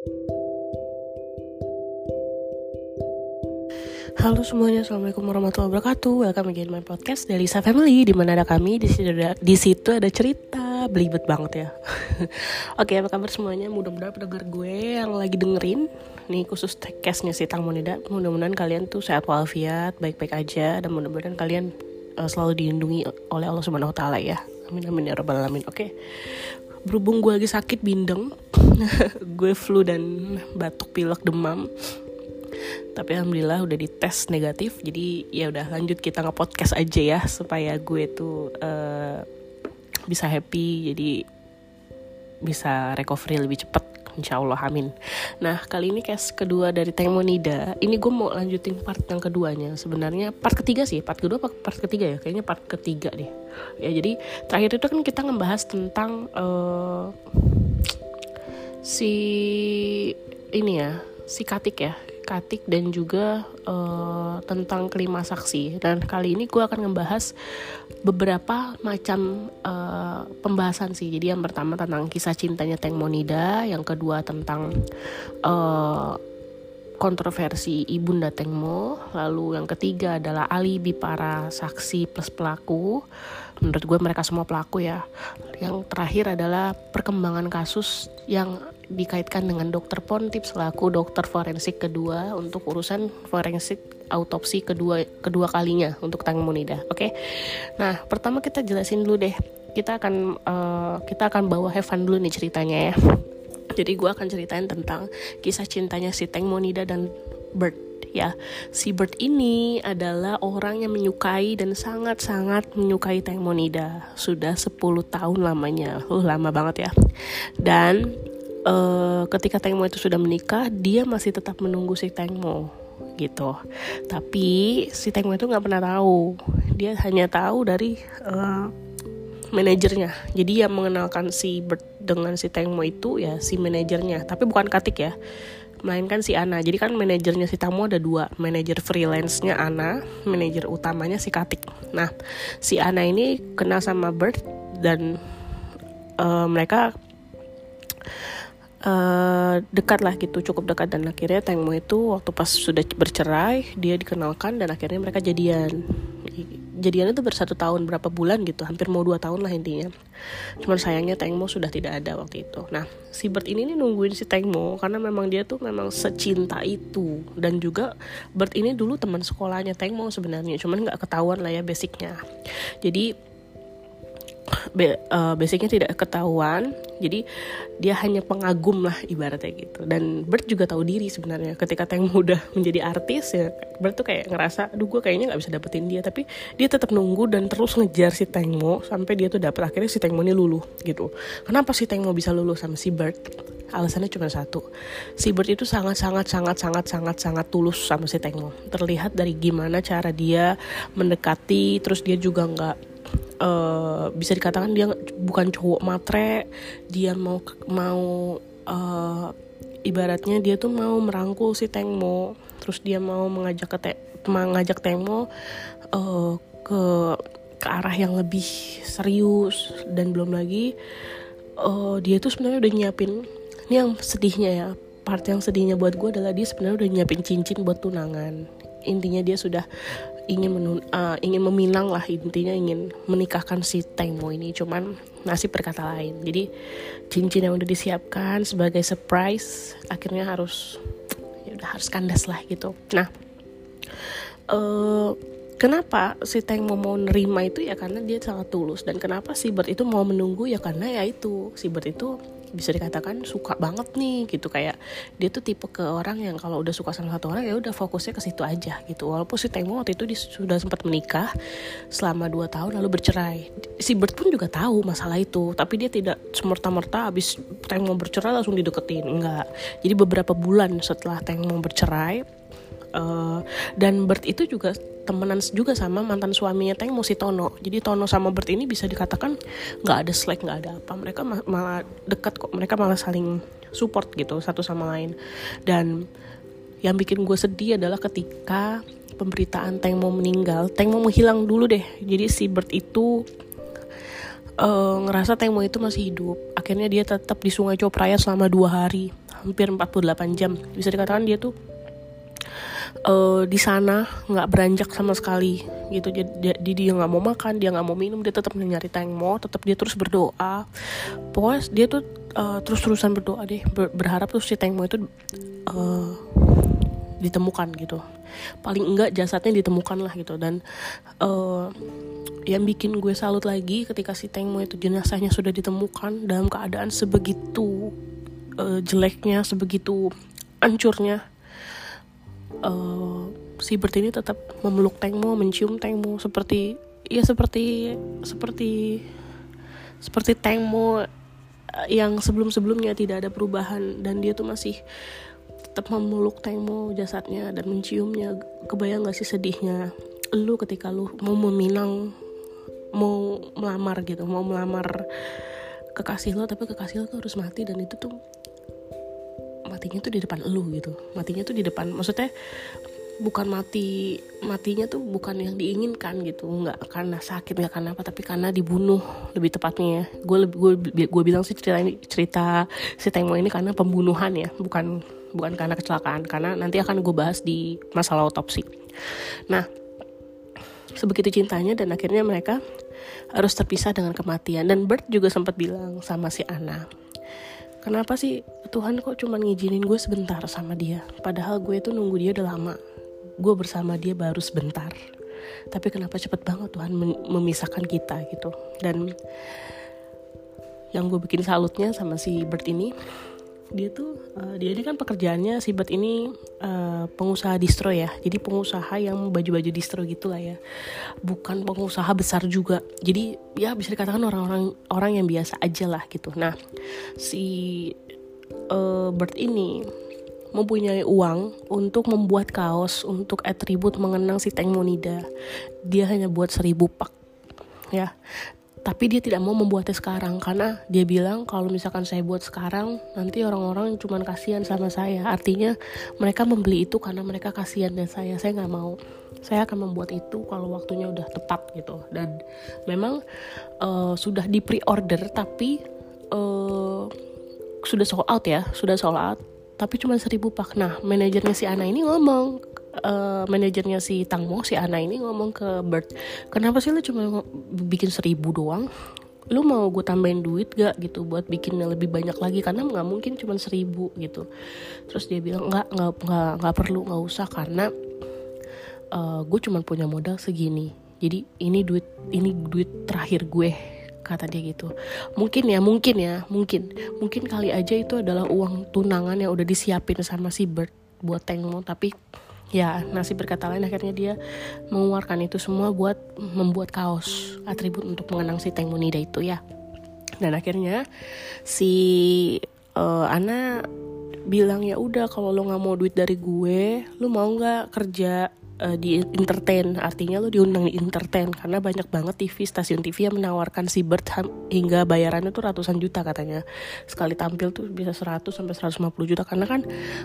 Halo semuanya, assalamualaikum warahmatullahi wabarakatuh. Welcome again my podcast dari Lisa Family. Di mana ada kami, di situ ada di situ ada cerita, belibet banget ya. Oke, apa kabar semuanya? Mudah-mudahan pendengar gue yang lagi dengerin, nih khusus castnya si Tang Monida. Mudah-mudahan kalian tuh sehat walafiat, baik-baik aja, dan mudah-mudahan kalian uh, selalu dilindungi oleh Allah Subhanahu Wa Taala ya. Amin amin ya rabbal alamin. Oke. Berhubung gue lagi sakit bindeng, gue flu dan batuk pilek demam. Tapi alhamdulillah udah dites negatif jadi ya udah lanjut kita nge podcast aja ya supaya gue tuh uh, bisa happy jadi bisa recovery lebih cepet Insya Allah amin. Nah kali ini case kedua dari Temonida. Ini gue mau lanjutin part yang keduanya. Sebenarnya part ketiga sih Part kedua apa part ketiga ya? Kayaknya part ketiga deh. Ya jadi terakhir itu kan kita ngebahas tentang uh, Si Ini ya Si Katik ya Katik dan juga uh, tentang kelima saksi. Dan kali ini gue akan membahas beberapa macam uh, pembahasan sih. Jadi yang pertama tentang kisah cintanya Teng Monida yang kedua tentang uh, kontroversi ibunda Tengmo lalu yang ketiga adalah alibi para saksi plus pelaku. Menurut gue mereka semua pelaku ya. Yang terakhir adalah perkembangan kasus yang dikaitkan dengan dokter Pontip selaku dokter forensik kedua untuk urusan forensik autopsi kedua kedua kalinya untuk Tang Munida. Oke. Okay? Nah, pertama kita jelasin dulu deh. Kita akan uh, kita akan bawa Heaven dulu nih ceritanya ya. Jadi gue akan ceritain tentang kisah cintanya si Teng Monida dan Bert ya. Si Bert ini adalah orang yang menyukai dan sangat-sangat menyukai Teng Monida. Sudah 10 tahun lamanya. Uh, lama banget ya. Dan uh, ketika Tengmo itu sudah menikah dia masih tetap menunggu si Tengmo gitu. Tapi si Tengmo itu nggak pernah tahu. Dia hanya tahu dari uh, manajernya. Jadi yang mengenalkan si Bert dengan si Tengmo itu ya si manajernya. Tapi bukan Katik ya. Melainkan si Ana. Jadi kan manajernya si Tengmo ada dua. Manajer freelance-nya Ana manajer utamanya si Katik nah si Ana ini kenal sama Bert dan uh, mereka uh, dekat lah gitu cukup dekat. Dan akhirnya Tengmo itu waktu pas sudah bercerai dia dikenalkan dan akhirnya mereka jadian. Jadian itu bersatu tahun berapa bulan gitu hampir mau dua tahun lah intinya. Cuman sayangnya Tengmo sudah tidak ada waktu itu. Nah si Bert ini nih nungguin si Tengmo karena memang dia tuh memang secinta itu. Dan juga Bert ini dulu teman sekolahnya Tengmo sebenarnya cuman nggak ketahuan lah ya basicnya. Jadi be, uh, basicnya tidak ketahuan. Jadi dia hanya pengagum lah ibaratnya gitu. Dan Bert juga tahu diri sebenarnya. Ketika Teng muda menjadi artis ya Bert tuh kayak ngerasa aduh gue kayaknya nggak bisa dapetin dia. Tapi dia tetap nunggu dan terus ngejar si Tengmo sampai dia tuh dapet akhirnya si Tengmo ini luluh gitu. Kenapa si Tengmo bisa luluh sama si Bert? Alasannya cuma satu. Si Bert itu sangat sangat sangat sangat sangat sangat tulus sama si Tengmo terlihat dari gimana cara dia mendekati terus dia juga nggak uh, bisa dikatakan dia bukan cowok matre dia mau mau uh, ibaratnya dia tuh mau merangkul si Tengmo. Terus dia mau mengajak ke te mengajak Tengmo uh, ke ke arah yang lebih serius dan belum lagi uh, dia tuh sebenarnya udah nyiapin ini yang sedihnya ya part yang sedihnya buat gue adalah dia sebenarnya udah nyiapin cincin buat tunangan. Intinya dia sudah ingin menun uh, ingin meminang lah intinya ingin menikahkan si Tengmo ini cuman nasib berkata lain. Jadi cincin yang udah disiapkan sebagai surprise akhirnya harus ya udah harus kandas lah gitu. Nah uh, kenapa si Tengmo mau nerima itu? Ya karena dia sangat tulus. Dan kenapa si Bert itu mau menunggu? Ya karena ya itu si Bert itu bisa dikatakan suka banget nih gitu. Kayak dia tuh tipe ke orang yang kalau udah suka sama satu orang ya udah fokusnya ke situ aja gitu. Walaupun si Temo waktu itu sudah sempat menikah selama dua tahun lalu bercerai. Si Bert pun juga tahu masalah itu tapi dia tidak semerta-merta abis Temo bercerai langsung dideketin enggak. Jadi beberapa bulan setelah Temo bercerai uh, dan Bert itu juga temenan juga sama mantan suaminya Teng Musi Tono jadi Tono sama Bert ini bisa dikatakan nggak ada slack nggak ada apa. Mereka malah dekat kok. Mereka malah saling support gitu satu sama lain. Dan yang bikin gue sedih adalah ketika pemberitaan Teng mau meninggal Teng mau menghilang dulu deh. Jadi si Bert itu uh, ngerasa mau itu masih hidup. Akhirnya dia tetap di Sungai Copraya selama dua hari hampir 48 jam. Bisa dikatakan dia tuh uh, di sana nggak beranjak sama sekali gitu. Jadi dia, nggak mau makan dia nggak mau minum dia tetap nyari tengmo tetap dia terus berdoa. Pokoknya dia tuh uh, terus terusan berdoa deh ber, berharap tuh si tengmo itu uh, ditemukan gitu. Paling enggak jasadnya ditemukan lah gitu. Dan uh, yang bikin gue salut lagi ketika si Tengmo itu jenazahnya sudah ditemukan dalam keadaan sebegitu uh, jeleknya sebegitu hancurnya uh, si Bert ini tetap memeluk Tengmo mencium Tengmo seperti ya seperti seperti seperti Tengmo yang sebelum-sebelumnya tidak ada perubahan. Dan dia tuh masih tetap memeluk Tengmo jasadnya dan menciumnya. Kebayang gak sih sedihnya? Lu ketika lu mau meminang mau melamar gitu mau melamar kekasih lo tapi kekasih lo tuh harus mati dan itu tuh matinya tuh di depan lu gitu. Matinya tuh di depan maksudnya bukan mati matinya tuh bukan yang diinginkan gitu. Nggak karena sakit nggak karena apa tapi karena dibunuh lebih tepatnya ya. Gue gue gue bilang sih cerita ini cerita si Temo ini karena pembunuhan ya bukan bukan karena kecelakaan. Karena nanti akan gue bahas di masalah otopsi. Nah sebegitu cintanya dan akhirnya mereka harus terpisah dengan kematian. Dan Bert juga sempat bilang sama si Anna kenapa sih Tuhan kok cuma ngizinin gue sebentar sama dia? Padahal gue tuh nunggu dia udah lama. Gue bersama dia baru sebentar. Tapi kenapa cepet banget Tuhan memisahkan kita gitu? Dan yang gue bikin salutnya sama si Bert ini dia tuh uh, dia ini kan pekerjaannya si ini uh, pengusaha distro ya. Jadi pengusaha yang baju-baju distro gitulah ya. Bukan pengusaha besar juga. Jadi ya bisa dikatakan orang-orang orang yang biasa aja lah gitu. Nah si uh, Bert ini mempunyai uang untuk membuat kaos untuk atribut mengenang si Teng Monida. Dia hanya buat seribu pak ya tapi dia tidak mau membuatnya sekarang karena dia bilang kalau misalkan saya buat sekarang nanti orang-orang cuma kasihan sama saya. Artinya mereka membeli itu karena mereka kasihan dan saya. Saya nggak mau. Saya akan membuat itu kalau waktunya udah tepat gitu. Dan memang uh, sudah di pre-order tapi uh, sudah sold out ya sudah sold out. Tapi cuma seribu pak. Nah manajernya si Ana ini ngomong uh, manajernya si Tangmo si Ana ini ngomong ke Bert kenapa sih lu cuma bikin seribu doang? Lu mau gue tambahin duit gak gitu buat bikinnya lebih banyak lagi? Karena nggak mungkin cuma seribu gitu. Terus dia bilang nggak nggak nggak nggak perlu nggak usah karena uh, gue cuma punya modal segini. Jadi ini duit ini duit terakhir gue kata dia gitu. Mungkin ya mungkin ya mungkin. Mungkin kali aja itu adalah uang tunangan yang udah disiapin sama si Bert buat Tengmo tapi ya nasib berkata lain akhirnya dia mengeluarkan itu semua buat membuat kaos atribut untuk mengenang si Teng Munida itu ya. Dan akhirnya si uh, Ana bilang ya udah kalau lo nggak mau duit dari gue lo mau nggak kerja uh, di entertain. Artinya lo diundang di entertain karena banyak banget TV stasiun TV yang menawarkan si Bert hingga bayarannya tuh ratusan juta katanya. Sekali tampil tuh bisa 100 sampai 150 juta. Karena kan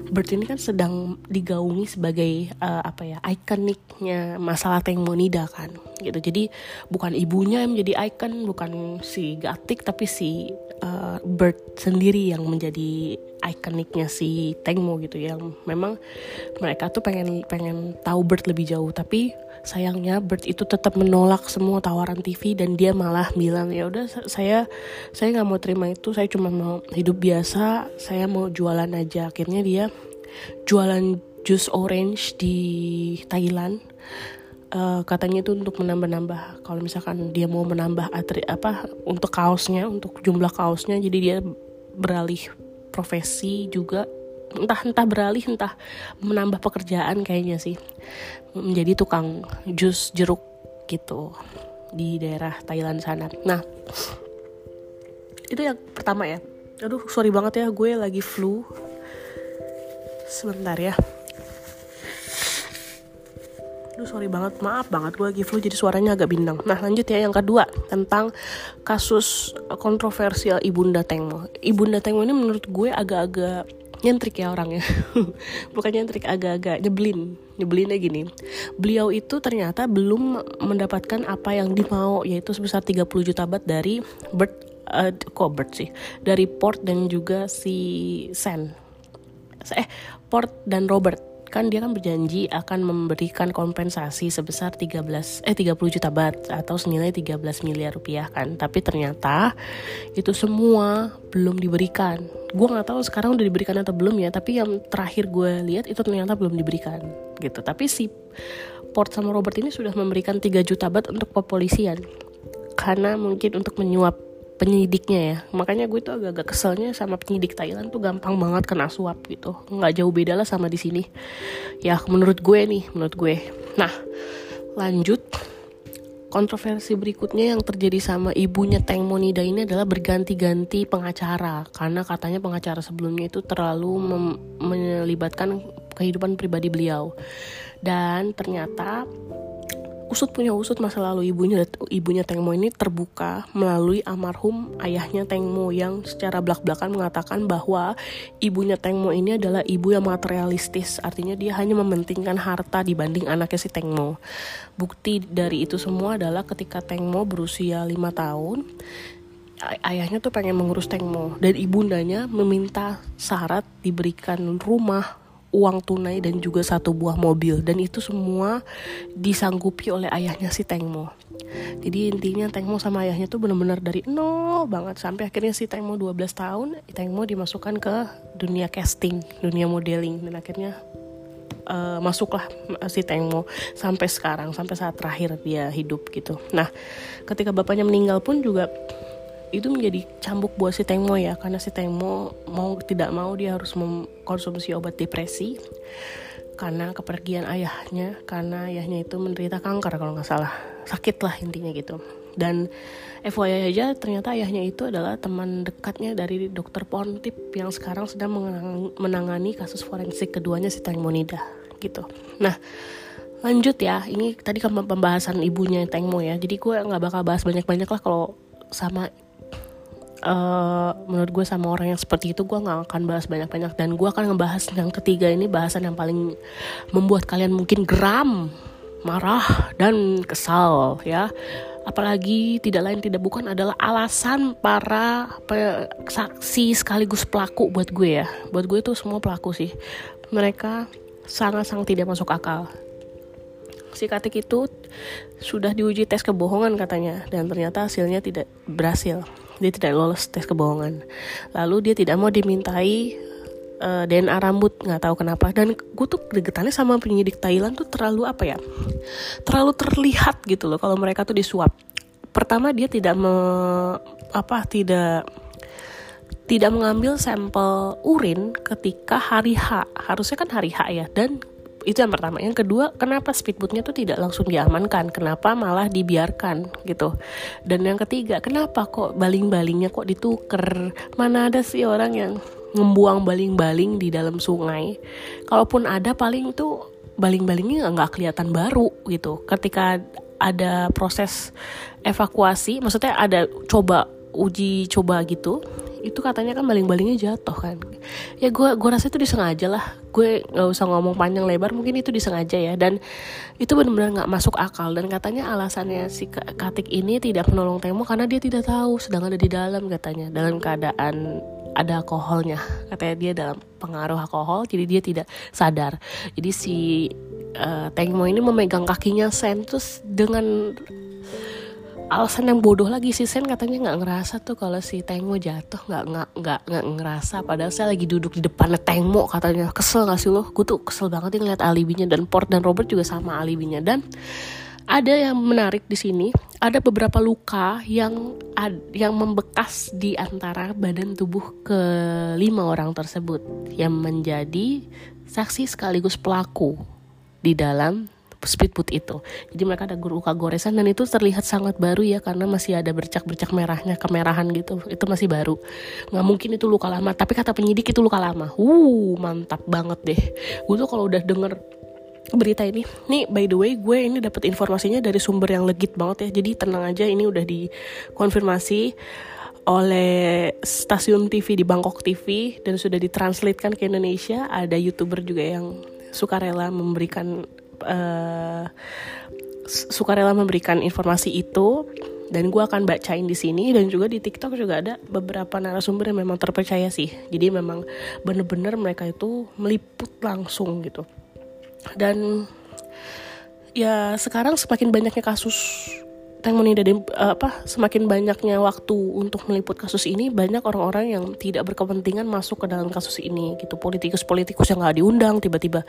Bert ini kan sedang digaungi sebagai uh, apa ya ikoniknya masalah Tengmonida kan gitu. Jadi bukan ibunya yang menjadi ikon bukan si Gatik tapi si uh, Bert sendiri yang menjadi ikoniknya si Tengmo gitu yang memang mereka tuh pengen pengen tahu Bert lebih jauh. Tapi sayangnya Bert itu tetap menolak semua tawaran TV dan dia malah bilang ya udah saya saya nggak mau terima itu saya cuma mau hidup biasa saya mau jualan aja. Akhirnya dia jualan jus orange di Thailand uh, katanya itu untuk menambah-nambah. Kalau misalkan dia mau menambah atri apa untuk kaosnya untuk jumlah kaosnya jadi dia beralih profesi juga. Entah entah beralih entah menambah pekerjaan kayaknya sih. Menjadi tukang jus jeruk gitu di daerah Thailand sana. Nah itu yang pertama ya. Aduh sorry banget ya gue lagi flu. Sebentar ya Aduh sorry banget, maaf banget gue lagi flu jadi suaranya agak bindang. Nah lanjut ya yang kedua tentang kasus kontroversial Ibunda Tengmo. Ibunda Tengmo ini menurut gue agak-agak nyentrik ya orangnya. Bukan nyentrik, agak-agak nyebelin. Nyebelinnya gini. Beliau itu ternyata belum mendapatkan apa yang dimau yaitu sebesar 30 juta bat dari Bert uh, kok Bert sih dari Port dan juga si Sen eh Port dan Robert kan dia kan berjanji akan memberikan kompensasi sebesar 13 eh 30 juta bat atau senilai 13 miliar rupiah kan. Tapi ternyata itu semua belum diberikan. Gue nggak tahu sekarang udah diberikan atau belum ya tapi yang terakhir gue lihat itu ternyata belum diberikan gitu. Tapi si Port sama Robert ini sudah memberikan 3 juta bat untuk kepolisian. Karena mungkin untuk menyuap penyidiknya ya. Makanya gue tuh agak-agak keselnya sama penyidik Thailand tuh gampang banget kena suap gitu. Nggak jauh beda lah sama di sini. Ya menurut gue nih menurut gue. Nah lanjut. Kontroversi berikutnya yang terjadi sama ibunya Teng Monida ini adalah berganti-ganti pengacara. Karena katanya pengacara sebelumnya itu terlalu melibatkan kehidupan pribadi beliau. Dan ternyata usut punya usut masa lalu. Ibunya ibunya Tengmo ini terbuka melalui almarhum ayahnya Tengmo yang secara belak-belakan mengatakan bahwa ibunya Tengmo ini adalah ibu yang materialistis. Artinya dia hanya mementingkan harta dibanding anaknya si Tengmo bukti dari itu semua adalah ketika Tengmo berusia lima tahun ayahnya tuh pengen mengurus Tengmo dan ibundanya meminta syarat diberikan rumah uang tunai dan juga satu buah mobil. Dan itu semua disanggupi oleh ayahnya si Tengmo. Jadi intinya Tengmo sama ayahnya tuh bener-bener dari nol banget. Sampai akhirnya si Tengmo 12 tahun Tengmo dimasukkan ke dunia casting dunia modeling. Dan akhirnya uh, masuklah si Tengmo sampai sekarang sampai saat terakhir dia hidup gitu. Nah ketika bapaknya meninggal pun juga itu menjadi cambuk buat si Tengmo ya karena si Tengmo mau tidak mau dia harus mengkonsumsi obat depresi karena kepergian ayahnya karena ayahnya itu menderita kanker kalau nggak salah. Sakit lah intinya gitu. Dan FYI aja ternyata ayahnya itu adalah teman dekatnya dari dokter Pontip yang sekarang sedang menangani kasus forensik keduanya si Tengmonida gitu. Nah lanjut ya. Ini tadi kan pembahasan ibunya Tengmo ya. Jadi gue nggak bakal bahas banyak-banyak lah kalau sama uh, menurut gue sama orang yang seperti itu gue nggak akan bahas banyak-banyak. Dan gue akan ngebahas yang ketiga ini bahasan yang paling membuat kalian mungkin geram marah dan kesal ya. Apalagi tidak lain tidak bukan adalah alasan para saksi sekaligus pelaku buat gue ya. Buat gue itu semua pelaku sih. Mereka sangat-sangat tidak masuk akal. Si Katik itu sudah diuji tes kebohongan katanya dan ternyata hasilnya tidak berhasil dia tidak lolos tes kebohongan. Lalu dia tidak mau dimintai uh, eh, DNA rambut nggak tahu kenapa. Dan gue tuh degetannya sama penyidik Thailand tuh terlalu apa ya? Terlalu terlihat gitu loh kalau mereka tuh disuap. Pertama dia tidak me, apa tidak tidak mengambil sampel urin ketika hari H. Harusnya kan hari H ya. Dan itu yang pertama. Yang kedua kenapa speedboatnya tuh tidak langsung diamankan? Kenapa malah dibiarkan gitu? Dan yang ketiga kenapa kok baling-balingnya kok dituker? Mana ada sih orang yang membuang baling-baling di dalam sungai? Kalaupun ada paling itu baling-balingnya nggak kelihatan baru gitu. Ketika ada proses evakuasi maksudnya ada coba uji coba gitu itu katanya kan baling-balingnya jatuh kan. Ya gue gue rasa itu disengaja lah. Gue nggak usah ngomong panjang lebar mungkin itu disengaja ya. Dan itu benar-benar nggak masuk akal. Dan katanya alasannya si Katik ini tidak menolong Temo karena dia tidak tahu sedang ada di dalam katanya. Dalam keadaan ada alkoholnya. Katanya dia dalam pengaruh alkohol jadi dia tidak sadar. Jadi si uh, Tengmo ini memegang kakinya Sen terus dengan alasan yang bodoh lagi si Sen. Katanya nggak ngerasa tuh kalau si Tengmo jatuh nggak nggak nggak nggak ngerasa. Padahal saya lagi duduk di depannya Tengmo katanya. Kesel gak sih lo? Gue tuh kesel banget nih ngeliat alibinya. Dan Port dan Robert juga sama alibinya. Dan ada yang menarik di sini. Ada beberapa luka yang ad, yang membekas di antara badan tubuh kelima orang tersebut. Yang menjadi saksi sekaligus pelaku di dalam speedboat itu. Jadi mereka ada luka goresan dan itu terlihat sangat baru ya karena masih ada bercak-bercak merahnya, kemerahan gitu. Itu masih baru. Nggak mungkin itu luka lama, tapi kata penyidik itu luka lama. Uh, mantap banget deh. Gue tuh kalau udah denger berita ini. Nih by the way gue ini dapat informasinya dari sumber yang legit banget ya. Jadi tenang aja ini udah dikonfirmasi oleh stasiun TV di Bangkok TV dan sudah ditranslatekan ke Indonesia. Ada youtuber juga yang sukarela memberikan uh, sukarela memberikan informasi itu dan gue akan bacain di sini dan juga di TikTok juga ada beberapa narasumber yang memang terpercaya sih. Jadi memang bener-bener mereka itu meliput langsung gitu. Dan ya sekarang semakin banyaknya kasus testimoni dari uh, apa semakin banyaknya waktu untuk meliput kasus ini banyak orang-orang yang tidak berkepentingan masuk ke dalam kasus ini gitu. Politikus-politikus yang nggak diundang tiba-tiba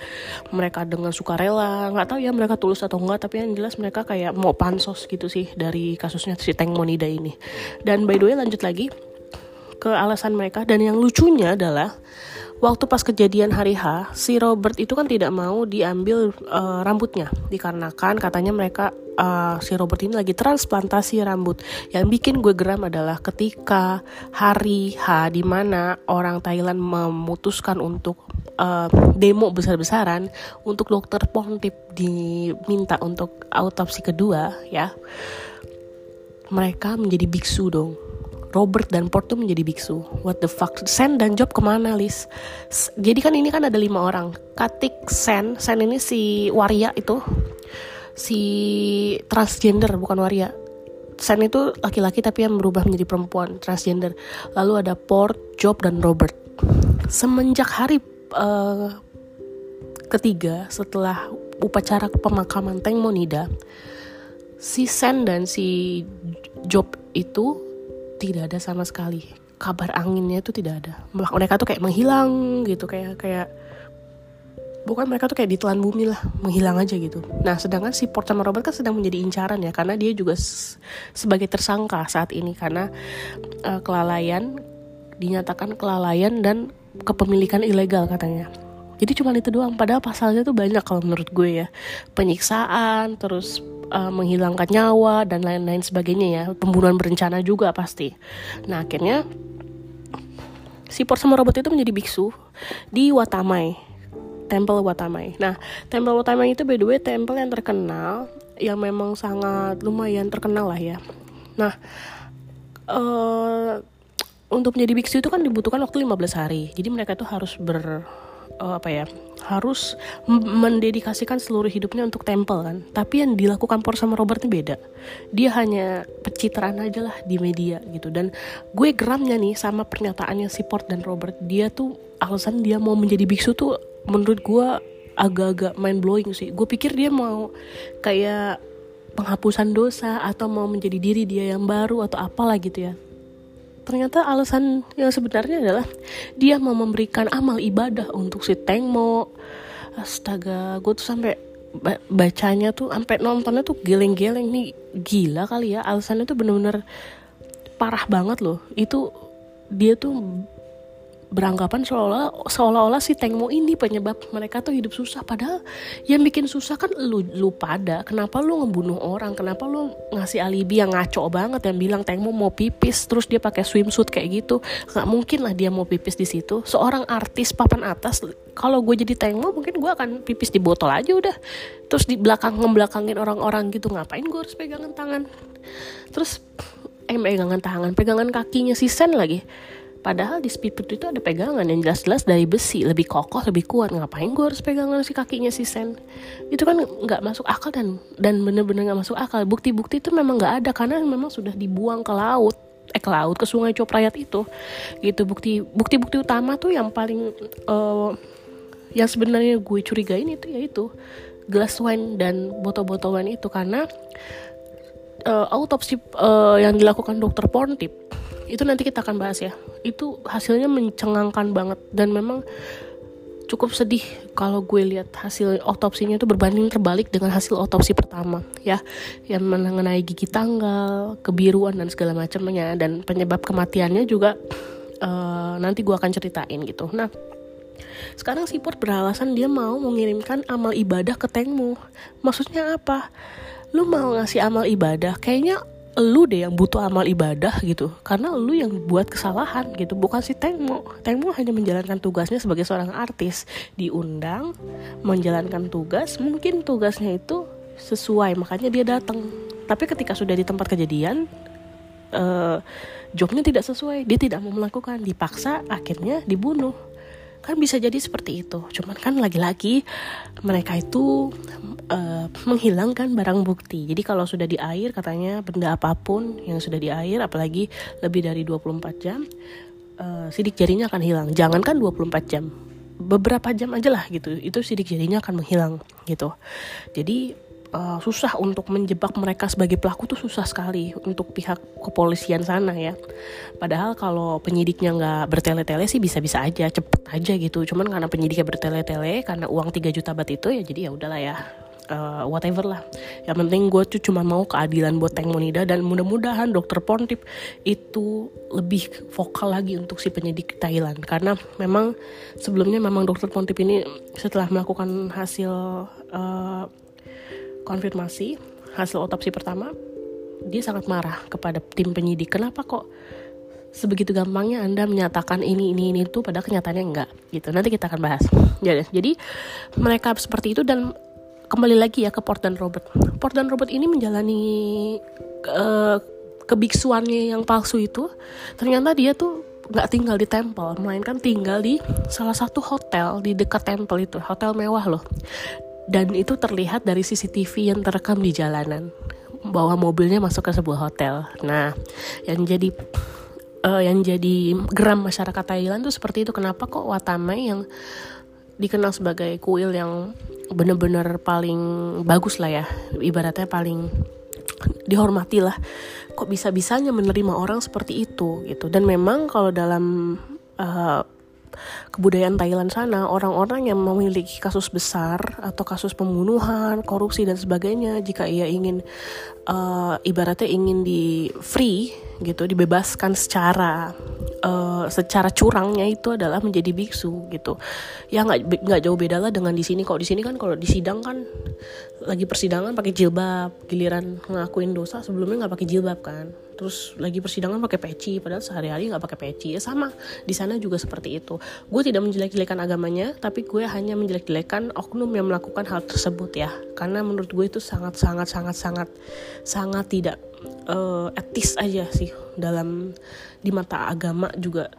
mereka dengan sukarela nggak tahu ya mereka tulus atau enggak tapi yang jelas mereka kayak mau pansos gitu sih dari kasusnya si Teng Monida ini. Dan by the way lanjut lagi ke alasan mereka. Dan yang lucunya adalah waktu pas kejadian hari H, si Robert itu kan tidak mau diambil uh, rambutnya dikarenakan katanya mereka uh, si Robert ini lagi transplantasi rambut. Yang bikin gue geram adalah ketika hari H di mana orang Thailand memutuskan untuk uh, demo besar-besaran untuk dokter Pontip diminta untuk autopsi kedua ya. Mereka menjadi biksu dong Robert dan Port tuh menjadi biksu. What the fuck? Sen dan Job ke mana, Lis? Jadi kan ini kan ada lima orang. Katik, Sen, Sen ini si waria itu, si transgender bukan waria. Sen itu laki-laki tapi yang berubah menjadi perempuan transgender. Lalu ada Port, Job dan Robert. Semenjak hari uh, ketiga setelah upacara pemakaman Teng Monida, si Sen dan si Job itu tidak ada sama sekali. Kabar anginnya itu tidak ada. Mereka tuh kayak menghilang gitu kayak kayak bukan mereka tuh kayak ditelan bumi lah menghilang aja gitu. Nah sedangkan si Port sama Robert kan sedang menjadi incaran ya karena dia juga sebagai tersangka saat ini karena uh, kelalaian dinyatakan kelalaian dan kepemilikan ilegal katanya. Jadi cuma itu doang padahal pasalnya tuh banyak kalau menurut gue ya. Penyiksaan terus uh, menghilangkan nyawa dan lain-lain sebagainya ya pembunuhan berencana juga pasti nah akhirnya si Port sama robot itu menjadi biksu di Watamai Temple Watamai. Nah, Temple Watamai itu by the way temple yang terkenal, yang memang sangat lumayan terkenal lah ya. Nah, uh, untuk menjadi biksu itu kan dibutuhkan waktu 15 hari. Jadi mereka itu harus ber uh, apa ya harus mendedikasikan seluruh hidupnya untuk temple kan? Tapi yang dilakukan Por sama Robert ini beda. Dia hanya pencitraan aja lah di media gitu. Dan gue geramnya nih sama pernyataannya si Port dan Robert. Dia tuh alasan dia mau menjadi biksu tuh menurut gue agak-agak mind blowing sih. Gue pikir dia mau kayak penghapusan dosa atau mau menjadi diri dia yang baru atau apalah gitu ya ternyata alasan yang sebenarnya adalah dia mau memberikan amal ibadah untuk si Tengmo. Astaga gue tuh sampai bacanya tuh sampai nontonnya tuh geleng-geleng nih. Gila kali ya alasannya tuh bener-bener parah banget loh. Itu dia tuh beranggapan seolah-olah seolah-olah si Tengmo ini penyebab mereka tuh hidup susah. Padahal yang bikin susah kan lu lu pada. Kenapa lu ngebunuh orang? Kenapa lu ngasih alibi yang ngaco banget yang bilang Tengmo mau pipis terus dia pakai swimsuit kayak gitu? Nggak mungkin lah dia mau pipis di situ. Seorang artis papan atas kalau gue jadi Tengmo mungkin gue akan pipis di botol aja udah. Terus di belakang ngebelakangin orang-orang gitu ngapain gue harus pegangan tangan? Terus eh pegangan tangan pegangan kakinya si Sen lagi Padahal di speedboat itu ada pegangan yang jelas-jelas dari besi, lebih kokoh, lebih kuat. Ngapain gue harus pegangan si kakinya si Sen? Itu kan nggak masuk akal dan dan bener-bener nggak masuk akal. Bukti-bukti itu memang nggak ada karena memang sudah dibuang ke laut eh ke laut ke sungai Coprayat itu gitu bukti bukti bukti utama tuh yang paling uh, yang sebenarnya gue curigain itu yaitu glass wine dan botol-botol wine itu karena uh, autopsi uh, yang dilakukan dokter Pontip itu nanti kita akan bahas ya. Itu hasilnya mencengangkan banget. Dan memang cukup sedih kalau gue lihat hasil otopsinya itu berbanding terbalik dengan hasil otopsi pertama ya. Yang mengenai gigi tanggal kebiruan dan segala macamnya. Dan penyebab kematiannya juga uh, nanti gue akan ceritain gitu. Nah sekarang si Port beralasan dia mau mengirimkan amal ibadah ke Tengmu. Maksudnya apa? Lu mau ngasih amal ibadah? Kayaknya lu deh yang butuh amal ibadah gitu. Karena lu yang buat kesalahan gitu. Bukan si Tengmo. Tengmo hanya menjalankan tugasnya sebagai seorang artis. Diundang menjalankan tugas mungkin tugasnya itu sesuai. Makanya dia datang. Tapi ketika sudah di tempat kejadian uh, jobnya tidak sesuai. Dia tidak mau melakukan. Dipaksa akhirnya dibunuh kan bisa jadi seperti itu cuman kan lagi-lagi mereka itu uh, menghilangkan barang bukti. Jadi kalau sudah di air katanya benda apa pun yang sudah di air apalagi lebih dari 24 jam uh, sidik jarinya akan hilang. Jangankan 24 jam. Beberapa jam aja lah gitu. Itu sidik jarinya akan menghilang gitu. Jadi uh, susah untuk menjebak mereka sebagai pelaku tuh susah sekali untuk pihak kepolisian sana ya. Padahal kalau penyidiknya nggak bertele-tele sih bisa-bisa aja, cepet aja gitu. Cuman karena penyidiknya bertele-tele, karena uang 3 juta bat itu ya jadi ya udahlah ya uh, whatever lah yang penting gue tuh cuma mau keadilan buat Teng Monida dan mudah-mudahan dokter Pontip itu lebih vokal lagi untuk si penyidik Thailand karena memang sebelumnya memang dokter Pontip ini setelah melakukan hasil uh, konfirmasi hasil otopsi pertama dia sangat marah kepada tim penyidik kenapa kok sebegitu gampangnya Anda menyatakan ini ini ini itu padahal kenyataannya enggak gitu. Nanti kita akan bahas. Jadi, jadi mereka seperti itu dan kembali lagi ya ke Port dan Robert. Port dan Robert ini menjalani uh, kebiksuannya yang palsu itu, ternyata dia tuh nggak tinggal di temple, melainkan tinggal di salah satu hotel di dekat temple itu, hotel mewah loh. Dan itu terlihat dari CCTV yang terekam di jalanan bahwa mobilnya masuk ke sebuah hotel. Nah, yang jadi uh, yang jadi geram masyarakat Thailand tuh seperti itu. Kenapa kok Watame yang dikenal sebagai kuil yang bener-bener paling bagus lah ya ibaratnya paling dihormati lah kok bisa-bisanya menerima orang seperti itu gitu dan memang kalau dalam uh, kebudayaan Thailand sana orang-orang yang memiliki kasus besar atau kasus pembunuhan, korupsi dan sebagainya jika ia ingin uh, ibaratnya ingin di free gitu dibebaskan secara uh, secara curangnya itu adalah menjadi biksu gitu. Ya nggak nggak jauh beda lah dengan di sini. Kalau di sini kan kalau di sidang kan lagi persidangan pakai jilbab giliran ngakuin dosa sebelumnya nggak pakai jilbab kan terus lagi persidangan pakai peci padahal sehari-hari nggak pakai peci. Ya sama. Di sana juga seperti itu. Gue tidak menjelek-jelekan agamanya tapi gue hanya menjelek-jelekan oknum yang melakukan hal tersebut ya. Karena menurut gue itu sangat sangat sangat sangat sangat tidak uh, etis aja sih dalam di mata agama juga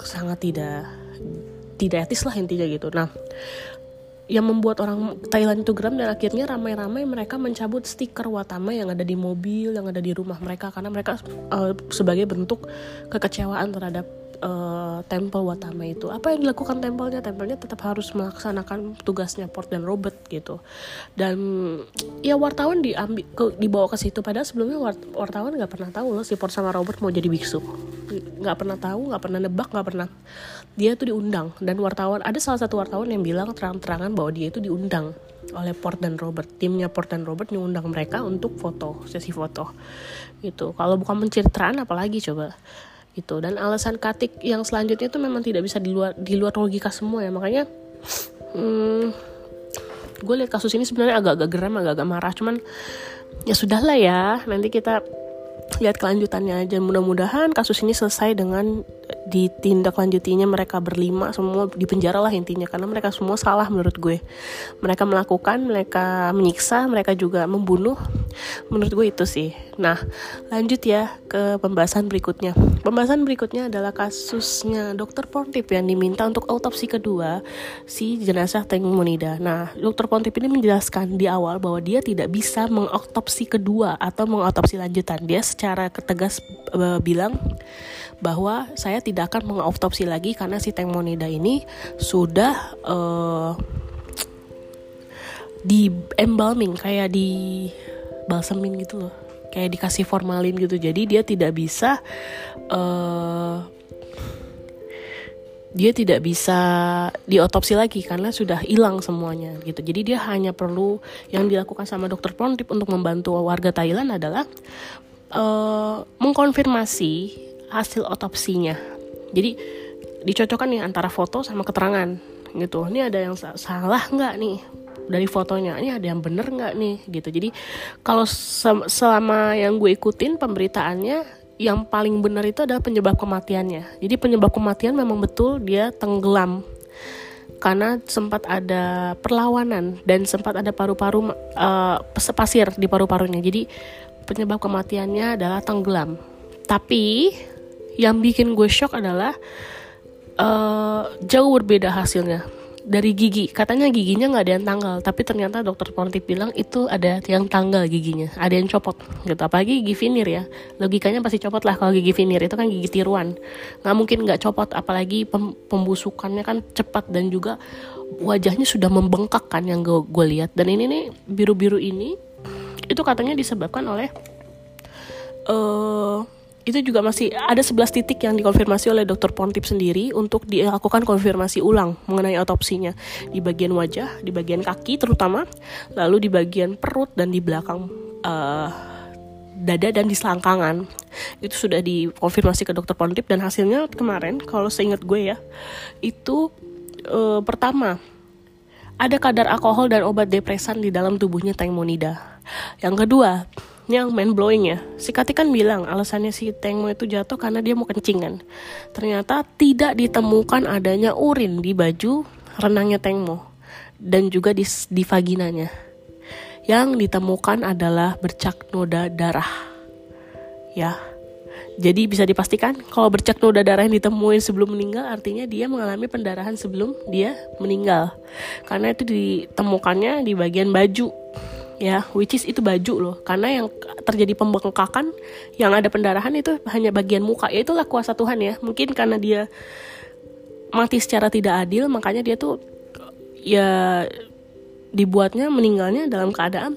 sangat tidak tidak etis lah intinya gitu. Nah yang membuat orang Thailand itu geram dan akhirnya ramai-ramai mereka mencabut stiker Watama yang ada di mobil, yang ada di rumah mereka. Karena mereka uh, sebagai bentuk kekecewaan terhadap uh, Temple Watama itu. Apa yang dilakukan tempelnya? Tempelnya tetap harus melaksanakan tugasnya Port dan Robert gitu. Dan ya wartawan diambil ke, dibawa ke situ padahal sebelumnya wartawan nggak pernah tahu loh si Port sama Robert mau jadi biksu. Nggak pernah tahu, nggak pernah nebak, nggak pernah. Dia tuh diundang dan wartawan ada salah satu wartawan yang bilang terang-terangan bahwa dia itu diundang oleh Port dan Robert timnya Port dan Robert diundang mereka untuk foto sesi foto gitu kalau bukan pencitraan apalagi coba gitu. Dan alasan katik yang selanjutnya itu memang tidak bisa di luar di luar logika semua ya. Makanya hmm, gue lihat kasus ini sebenarnya agak-agak geram agak-agak marah. Cuman ya sudahlah ya. Nanti kita lihat kelanjutannya aja. Mudah-mudahan kasus ini selesai dengan ditindaklanjutinya mereka berlima semua di penjara lah intinya karena mereka semua salah menurut gue. Mereka melakukan mereka menyiksa mereka juga membunuh. Menurut gue itu sih. Nah lanjut ya ke pembahasan berikutnya. Pembahasan berikutnya adalah kasusnya dokter Pontip yang diminta untuk autopsi kedua si jenazah Teng Munida nah dokter Pontip ini menjelaskan di awal bahwa dia tidak bisa mengautopsi kedua atau mengautopsi lanjutan. Dia secara ketegas uh, bilang bahwa saya tidak akan mengautopsi lagi karena si Teng Monida ini sudah uh, di embalming kayak di balsamin gitu loh kayak dikasih formalin gitu jadi dia tidak bisa uh, dia tidak bisa diotopsi lagi karena sudah hilang semuanya gitu. Jadi dia hanya perlu yang dilakukan sama dokter Pontip untuk membantu warga Thailand adalah uh, mengkonfirmasi hasil otopsinya. Jadi dicocokkan nih antara foto sama keterangan gitu. Ini ada yang salah nggak nih dari fotonya? Ini ada yang bener nggak nih gitu. Jadi kalau selama yang gue ikutin pemberitaannya yang paling benar itu adalah penyebab kematiannya. Jadi penyebab kematian memang betul dia tenggelam karena sempat ada perlawanan dan sempat ada paru-paru uh, pasir di paru-parunya. Jadi penyebab kematiannya adalah tenggelam. Tapi yang bikin gue shock adalah uh, jauh berbeda hasilnya. Dari gigi katanya giginya nggak ada yang tanggal tapi ternyata dokter Ponti bilang itu ada yang tanggal giginya ada yang copot gitu. Apalagi gigi finir ya logikanya pasti copot lah kalau gigi finir itu kan gigi tiruan. Nggak mungkin nggak copot apalagi pem pembusukannya kan cepat dan juga wajahnya sudah membengkak kan yang gue lihat. Dan ini nih biru-biru ini itu katanya disebabkan oleh uh, itu juga masih ada 11 titik yang dikonfirmasi oleh dokter Pontip sendiri untuk dilakukan konfirmasi ulang mengenai otopsinya di bagian wajah, di bagian kaki terutama, lalu di bagian perut dan di belakang uh, dada dan di selangkangan. Itu sudah dikonfirmasi ke dokter Pontip dan hasilnya kemarin kalau seingat gue ya, itu uh, pertama ada kadar alkohol dan obat depresan di dalam tubuhnya Teng Monida. Yang kedua, yang main blowing ya. Si Kati kan bilang alasannya si Tengmo itu jatuh karena dia mau kencing kan. Ternyata tidak ditemukan adanya urin di baju renangnya Tengmo dan juga di, di vaginanya. Yang ditemukan adalah bercak noda darah. Ya. Jadi bisa dipastikan kalau bercak noda darah yang ditemuin sebelum meninggal artinya dia mengalami pendarahan sebelum dia meninggal. Karena itu ditemukannya di bagian baju ya which is itu baju loh. Karena yang terjadi pembengkakan yang ada pendarahan itu hanya bagian muka. Ya itulah kuasa Tuhan ya. Mungkin karena dia mati secara tidak adil makanya dia tuh ya dibuatnya meninggalnya dalam keadaan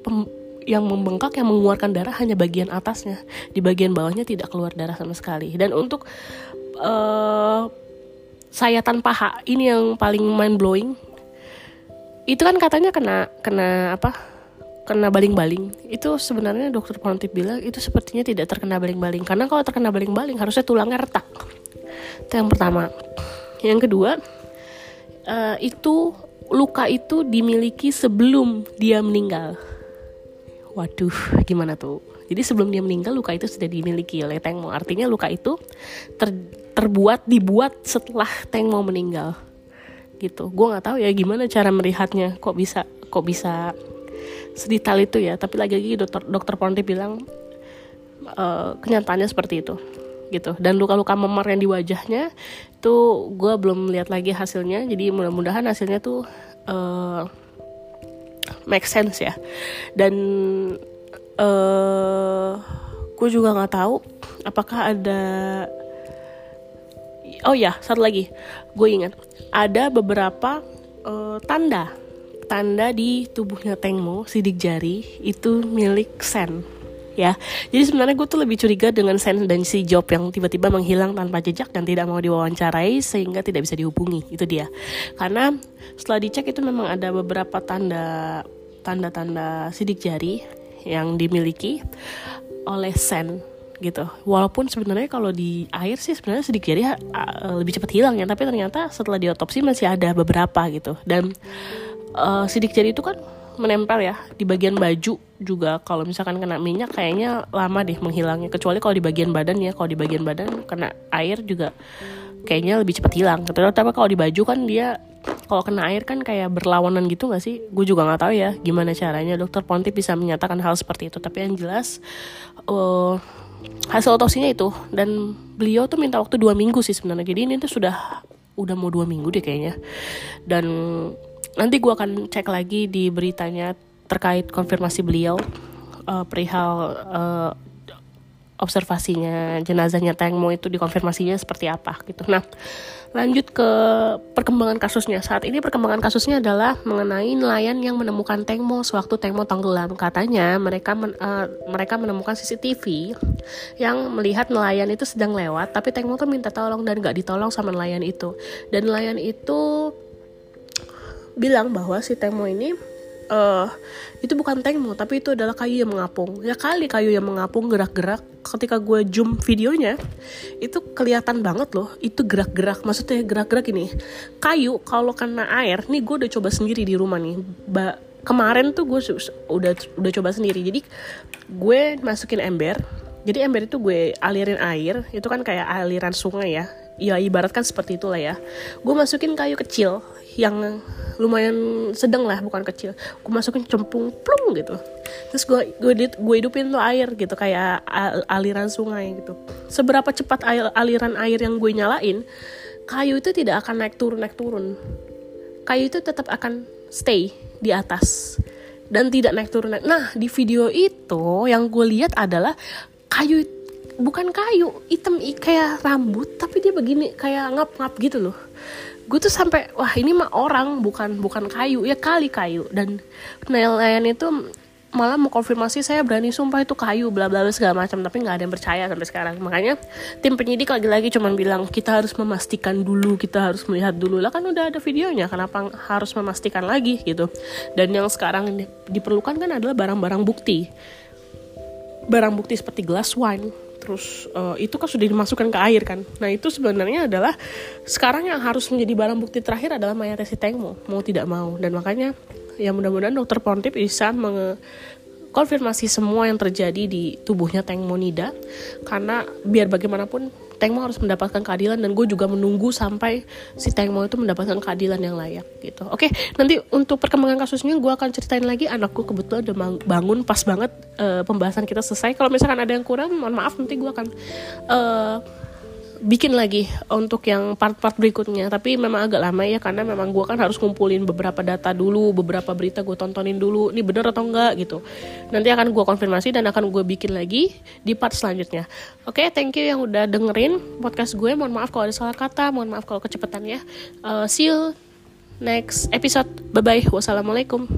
pem, yang membengkak yang mengeluarkan darah hanya bagian atasnya. Di bagian bawahnya tidak keluar darah sama sekali. Dan untuk uh, sayatan paha ini yang paling mind blowing itu kan katanya kena kena apa? Kena baling-baling. Itu sebenarnya dokter Pontip bilang itu sepertinya tidak terkena baling-baling. Karena kalau terkena baling-baling harusnya tulangnya retak. Itu yang pertama. Yang kedua uh, itu luka itu dimiliki sebelum dia meninggal. Waduh gimana tuh? Jadi sebelum dia meninggal luka itu sudah dimiliki oleh Tengmo artinya luka itu ter, terbuat dibuat setelah Tengmo meninggal gitu. Gue nggak tahu ya gimana cara melihatnya. Kok bisa kok bisa sedetail itu ya? Tapi lagi-lagi dokter dokter Ponti bilang uh, kenyataannya seperti itu gitu. Dan luka-luka memar yang di wajahnya itu gue belum lihat lagi hasilnya. Jadi mudah-mudahan hasilnya tuh uh, make sense ya. Dan uh, eh, gue juga nggak tahu apakah ada oh ya satu lagi. Gue ingat. Ada beberapa uh, tanda. Tanda di tubuhnya Tengmo sidik jari itu milik Sen ya. Jadi sebenarnya gue tuh lebih curiga dengan Sen dan si Job yang tiba-tiba menghilang tanpa jejak dan tidak mau diwawancarai sehingga tidak bisa dihubungi. Itu dia. Karena setelah dicek itu memang ada beberapa tanda tanda-tanda sidik jari yang dimiliki oleh Sen gitu. Walaupun sebenarnya kalau di air sih sebenarnya sedikit jari uh, lebih cepat hilang ya. Tapi ternyata setelah diotopsi masih ada beberapa gitu. Dan uh, sidik jari itu kan menempel ya di bagian baju juga. Kalau misalkan kena minyak kayaknya lama deh menghilangnya. Kecuali kalau di bagian badan ya. Kalau di bagian badan kena air juga kayaknya lebih cepat hilang. Tapi kalau di baju kan dia kalau kena air kan kayak berlawanan gitu gak sih? Gue juga nggak tahu ya gimana caranya. Dokter Ponti bisa menyatakan hal seperti itu. Tapi yang jelas uh, hasil otopsinya itu dan beliau tuh minta waktu dua minggu sih sebenarnya jadi ini tuh sudah udah mau dua minggu deh kayaknya dan nanti gue akan cek lagi di beritanya terkait konfirmasi beliau uh, perihal uh, observasinya jenazahnya Tengmo itu dikonfirmasinya seperti apa gitu. Nah, lanjut ke perkembangan kasusnya. Saat ini perkembangan kasusnya adalah mengenai nelayan yang menemukan Tengmo sewaktu Tengmo tenggelam. Katanya mereka men, uh, mereka menemukan CCTV yang melihat nelayan itu sedang lewat, tapi Tengmo tuh minta tolong dan gak ditolong sama nelayan itu. Dan nelayan itu bilang bahwa si Tengmo ini uh, itu bukan tengmo tapi itu adalah kayu yang mengapung. Ya kali kayu yang mengapung gerak-gerak ketika gue zoom videonya itu kelihatan banget loh itu gerak-gerak. Maksudnya gerak-gerak ini kayu kalau kena air nih gue udah coba sendiri di rumah nih. Ba kemarin tuh gue udah udah coba sendiri. Jadi gue masukin ember. Jadi ember itu gue alirin air itu kan kayak aliran sungai ya. Ya ibaratkan seperti itulah ya. Gue masukin kayu kecil yang lumayan sedang lah bukan kecil. Gue masukin cempung plung gitu. Terus gue gue gue hidupin tuh air gitu. Kayak aliran sungai gitu. Seberapa cepat air, aliran air yang gue nyalain kayu itu tidak akan naik turun naik turun. Kayu itu tetap akan stay di atas dan tidak naik turun naik. Nah di video itu yang gue lihat adalah kayu bukan kayu hitam kayak rambut tapi dia begini kayak ngap-ngap gitu loh gue tuh sampai wah ini mah orang bukan bukan kayu. Ya kali kayu. Dan nelayan itu malah mau konfirmasi saya berani sumpah itu kayu bla bla segala macam. Tapi nggak ada yang percaya sampai sekarang. Makanya tim penyidik lagi-lagi cuman bilang kita harus memastikan dulu kita harus melihat dulu. Lah kan udah ada videonya kenapa harus memastikan lagi gitu. Dan yang sekarang diperlukan kan adalah barang-barang bukti. Barang bukti seperti glass wine terus uh, itu kan sudah dimasukkan ke air kan. Nah itu sebenarnya adalah sekarang yang harus menjadi barang bukti terakhir adalah mayat si Tengmo mau tidak mau. Dan makanya ya mudah-mudahan dokter Pontip bisa menge konfirmasi semua yang terjadi di tubuhnya Tengmo Nida. Karena biar bagaimanapun Tengmo harus mendapatkan keadilan dan gue juga menunggu sampai si Tengmo itu mendapatkan keadilan yang layak gitu. Oke, nanti untuk perkembangan kasusnya gue akan ceritain lagi anakku kebetulan udah bangun pas banget uh, pembahasan kita selesai. Kalau misalkan ada yang kurang, mohon maaf nanti gue akan uh, bikin lagi untuk yang part-part berikutnya. Tapi memang agak lama ya karena memang gue kan harus ngumpulin beberapa data dulu beberapa berita gue tontonin dulu ini bener atau enggak gitu. Nanti akan gue konfirmasi dan akan gue bikin lagi di part selanjutnya. Oke okay, thank you yang udah dengerin podcast gue. Mohon maaf kalau ada salah kata mohon maaf kalau kecepatan ya. Uh, see you next episode. Bye bye wassalamualaikum